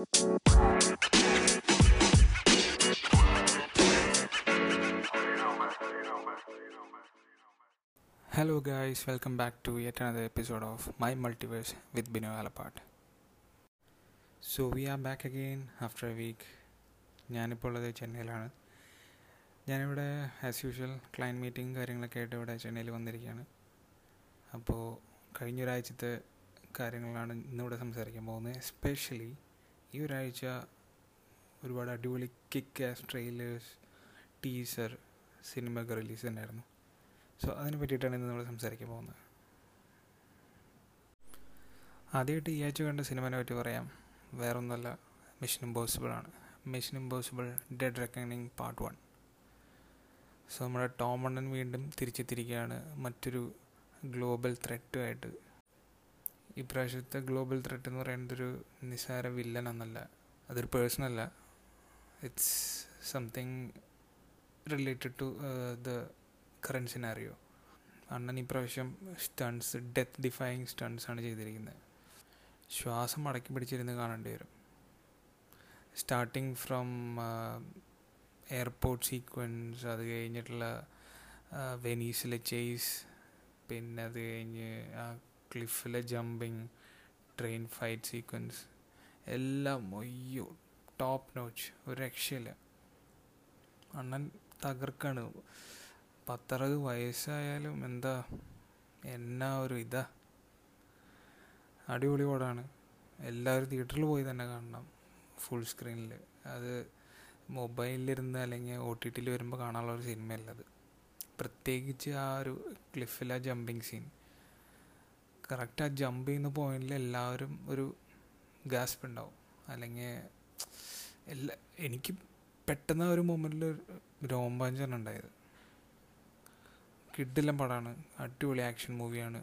Hello, guys, welcome back to yet another episode of My Multiverse with Bino Alapart. So we are back again after a week ഞാനിപ്പോൾ ഉള്ളത് ചെന്നൈയിലാണ്. ഞാനിവിടെ as usual client meeting കാര്യങ്ങളൊക്കെ ആയിട്ട് ഇവിടെ ചെന്നൈയിൽ വന്നിരിക്കുകയാണ്. അപ്പോൾ കഴിഞ്ഞൊരാഴ്ചത്തെ കാര്യങ്ങളാണ് ഇന്നിവിടെ സംസാരിക്കാൻ പോകുന്നത്. എസ്പെഷ്യലി ഈ ഒരാഴ്ച ഒരുപാട് അടിപൊളി കിക്ക് ആസ് ട്രെയിലേഴ്സ് ടീസർ സിനിമയൊക്കെ റിലീസ് ഉണ്ടായിരുന്നു സോ അതിനെ പറ്റിയിട്ടാണ് ഇന്ന് നമ്മൾ സംസാരിക്കാൻ പോകുന്നത്. ആദ്യമായിട്ട് ഈ ആഴ്ച കണ്ട സിനിമനെ പറ്റി പറയാം. വേറൊന്നുമല്ല മിഷൻ ഇമ്പോസിബിൾ ആണ്. Mission impossible dead reckoning part one so നമ്മുടെ ടോം അണ്ണൻ വീണ്ടും തിരിച്ചെത്തിരിക്കുകയാണ് മറ്റൊരു ഗ്ലോബൽ ത്രെറ്റുമായിട്ട് ഈ പ്രാവശ്യത്തെ ഗ്ലോബൽ ത്രെറ്റ് എന്ന് പറയുന്നത് ഒരു നിസ്സാര വില്ലൻ എന്നല്ല. അതൊരു പേഴ്സണല്ല it's something related to the current scenario അണ്ണൻ ഈ പ്രാവശ്യം സ്റ്റൺസ് ഡെത്ത് ഡിഫൈങ് സ്റ്റൺസ് ആണ് ചെയ്തിരിക്കുന്നത് ശ്വാസം അടക്കി പിടിച്ചിരുന്ന് കാണേണ്ടി വരും. സ്റ്റാർട്ടിങ് ഫ്രം എയർപോർട്ട് സീക്വൻസ് അത് കഴിഞ്ഞിട്ടുള്ള വെനീസിലെ ചേസ് പിന്നെ അത് കഴിഞ്ഞ് ആ ക്ലിഫിലെ ജമ്പിങ് ട്രെയിൻ ഫൈറ്റ് സീക്വൻസ് എല്ലാം ഒയ്യോ ടോപ്പ് നോച്ച് ഒരു രക്ഷയില്ല. അണ്ണൻ തകർക്കാണ്. പത്തറുപത് വയസ്സായാലും എന്താ എന്നാ ഒരു ഇതാ. അടിപൊളി പടമാണ്. എല്ലാവരും തിയേറ്ററിൽ പോയി തന്നെ കാണണം ഫുൾ സ്ക്രീനിൽ അത് മൊബൈലിലിരുന്ന് അല്ലെങ്കിൽ ഒ ടി ടിയിൽ വരുമ്പോൾ കാണാനുള്ള ഒരു സിനിമയല്ല അത്. പ്രത്യേകിച്ച് ആ ഒരു ക്ലിഫിലെ ജമ്പിങ് സീൻ കറക്റ്റ് ആ ജമ്പ് ചെയ്യുന്ന പോയിന്റിൽ എല്ലാവരും ഒരു ഗ്യാസ്പ് ഉണ്ടാവും അല്ലെങ്കിൽ എല്ലാ എനിക്ക് പെട്ടെന്ന് ഒരു മൊമെന്റിൽ രോമാഞ്ചാണ് ഉണ്ടായത് കിഡിലും പടമാണ് അടിപൊളി ആക്ഷൻ മൂവിയാണ്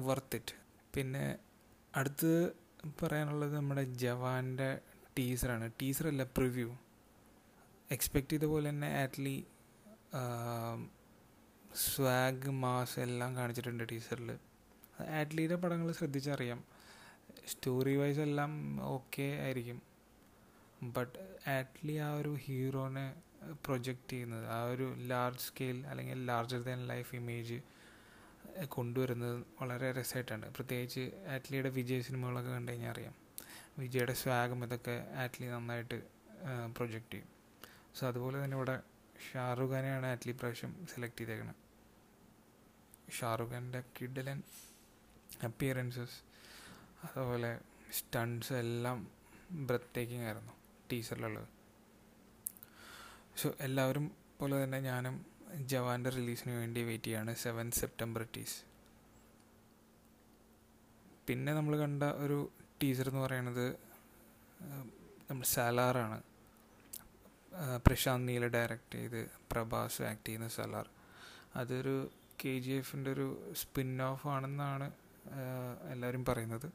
വർത്ത് ഇറ്റ് പിന്നെ അടുത്ത് പറയാനുള്ളത് നമ്മുടെ ജവാന്റെ ടീസറാണ് ടീസറല്ല പ്രിവ്യൂ എക്സ്പെക്റ്റ് ചെയ്ത പോലെ തന്നെ ആറ്റ്ലി സ്വാഗ് മാസ് എല്ലാം കാണിച്ചിട്ടുണ്ട് ടീസറിൽ ആറ്റ്ലിയുടെ പടങ്ങൾ ശ്രദ്ധിച്ചറിയാം. സ്റ്റോറി വൈസ് എല്ലാം ഓക്കെ ആയിരിക്കും. ബട്ട് ആറ്റ്ലി ആ ഒരു ഹീറോനെ പ്രൊജക്റ്റ് ചെയ്യുന്നത് ആ ഒരു ലാർജ് സ്കെയിൽ അല്ലെങ്കിൽ ലാർജർ ദാൻ ലൈഫ് ഇമേജ് കൊണ്ടുവരുന്നത് വളരെ രസമായിട്ടാണ്. പ്രത്യേകിച്ച് ആറ്റ്ലിയുടെ വിജയ് സിനിമകളൊക്കെ കണ്ടു കഴിഞ്ഞാൽ അറിയാം. വിജയുടെ സ്വാഗം ഇതൊക്കെ ആറ്റ്ലി നന്നായിട്ട് പ്രൊജക്റ്റ് ചെയ്യും. സോ അതുപോലെ തന്നെ ഇവിടെ ഷാറുഖ് ഖാനെയാണ് ആറ്റ്ലി പ്രാവശ്യം സെലക്ട് ചെയ്തേക്കുന്നത് ഷാറുഖ് ഖാന്റെ കിഡലൻ അപ്പിയറൻസസ് അതുപോലെ സ്റ്റൺസ് എല്ലാം ബ്രത്ത് ടേക്കിംഗ് ആയിരുന്നു ടീച്ചറിലുള്ളത് സോ എല്ലാവരും പോലെ തന്നെ ഞാനും ജവാന്റെ റിലീസിന് വേണ്ടി വെയിറ്റ് ചെയ്യാണ്. സെവൻ സെപ്റ്റംബർ ടീസ് പിന്നെ നമ്മൾ കണ്ട ഒരു ടീസർ എന്ന് പറയുന്നത് നമ്മുടെ സലാറാണ് പ്രശാന്ത് നീല ഡയറക്റ്റ് ചെയ്ത് പ്രഭാസ് ആക്ട് ചെയ്യുന്ന സലാർ അതൊരു കെ ജി എഫിന്റെ ഒരു സ്പിൻ ഓഫ് ആണെന്നാണ് എല്ലാവരും പറയുന്നത്.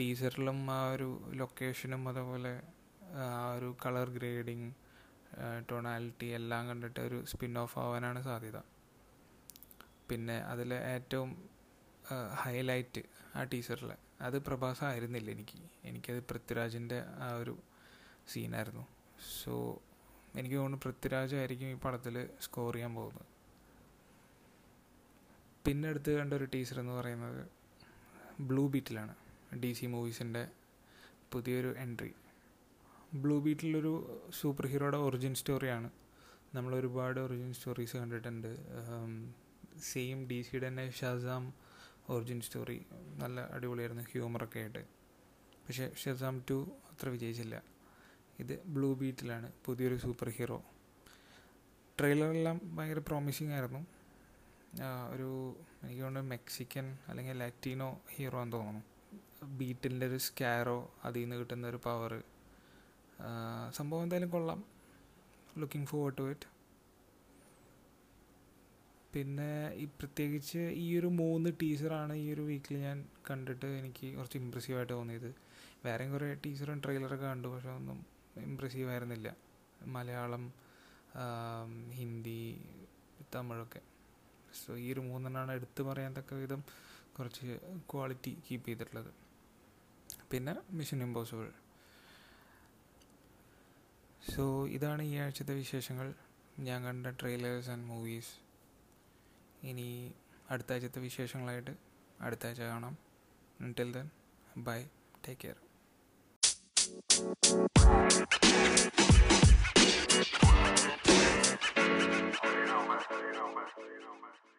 ടീസറിലും ആ ഒരു ലൊക്കേഷനും അതുപോലെ ആ ഒരു കളർ ഗ്രേഡിങ് ടൊണാലിറ്റി എല്ലാം കണ്ടിട്ട് ഒരു സ്പിൻ ഓഫ് ആവാനാണ് സാധ്യത. പിന്നെ അതിൽ ഏറ്റവും ഹൈലൈറ്റ് ആ ടീച്ചറിൽ അത് പ്രഭാസ് ആയിരുന്നില്ല എനിക്ക്. എനിക്കത് പൃഥ്വിരാജിന്റെ ആ ഒരു സീനായിരുന്നു സോ എനിക്ക് തോന്നുന്നു പൃഥ്വിരാജായിരിക്കും ഈ പടത്തിൽ സ്കോർ ചെയ്യാൻ പോകുന്നത്. പിന്നെ അടുത്ത് കണ്ട ഒരു ടീസർ എന്ന് പറയുന്നത് ബ്ലൂ ബീറ്റിലാണ് ഡി സി മൂവീസിന്റെ പുതിയൊരു എൻട്രി ബ്ലൂ ബീറ്റിലൊരു സൂപ്പർ ഹീറോയുടെ ഒറിജിൻ സ്റ്റോറിയാണ് നമ്മൾ ഒരുപാട് ഒറിജിൻ സ്റ്റോറീസ് കണ്ടിട്ടുണ്ട്. സെയിം ഡി സിയുടെ തന്നെ ഷസാം ഒറിജിൻ സ്റ്റോറി നല്ല അടിപൊളിയായിരുന്നു ഹ്യൂമറൊക്കെ ആയിട്ട്. പക്ഷേ ഷസാം ടു അത്ര വിജയിച്ചില്ല. ഇത് ബ്ലൂ ബീറ്റിലാണ് പുതിയൊരു സൂപ്പർ ഹീറോ ട്രെയിലറെല്ലാം ഭയങ്കര പ്രോമിസിങ് ആയിരുന്നു. ഒരു എനിക്ക് തോന്നുന്നു മെക്സിക്കൻ അല്ലെങ്കിൽ ലാറ്റിനോ ഹീറോ എന്ന് തോന്നുന്നു. ബീറ്റിന്റെ ഒരു സ്കാരോ അതിൽ നിന്ന് കിട്ടുന്ന ഒരു പവർ സംഭവം എന്തായാലും കൊള്ളാം. ലുക്കിംഗ് ഫോർവേഡ് ടു ഇറ്റ് പിന്നെ ഈ പ്രത്യേകിച്ച് ഈ ഒരു മൂന്ന് ടീസറാണ് ഈ ഒരു വീക്കിൽ ഞാൻ കണ്ടിട്ട് എനിക്ക് കുറച്ച് ഇമ്പ്രസീവായിട്ട് തോന്നിയത്. വേറെയും കുറേ ടീസറും ട്രെയിലറൊക്കെ കണ്ടു പക്ഷെ ഒന്നും ഇമ്പ്രസീവ് ആയിരുന്നില്ല. മലയാളം ഹിന്ദി തമിഴൊക്കെ. സോ ഈ ഒരു മൂന്നെണ്ണമാണ് എടുത്തു പറയാൻ തക്ക വിധം കുറച്ച് ക്വാളിറ്റി കീപ്പ് ചെയ്തിട്ടുള്ളത്. പിന്നെ മിഷൻ ഇമ്പോസിബിൾ സോ ഇതാണ് ഈ ആഴ്ചത്തെ വിശേഷങ്ങൾ. ഞാൻ കണ്ട ട്രെയിലേഴ്സ് ആൻഡ് മൂവീസ് ഇനി അടുത്ത ആഴ്ചത്തെ വിശേഷങ്ങളായിട്ട് അടുത്ത ആഴ്ച കാണാം. Until then bye. Take care. you know, man. I tell you know, man. I tell you know, man.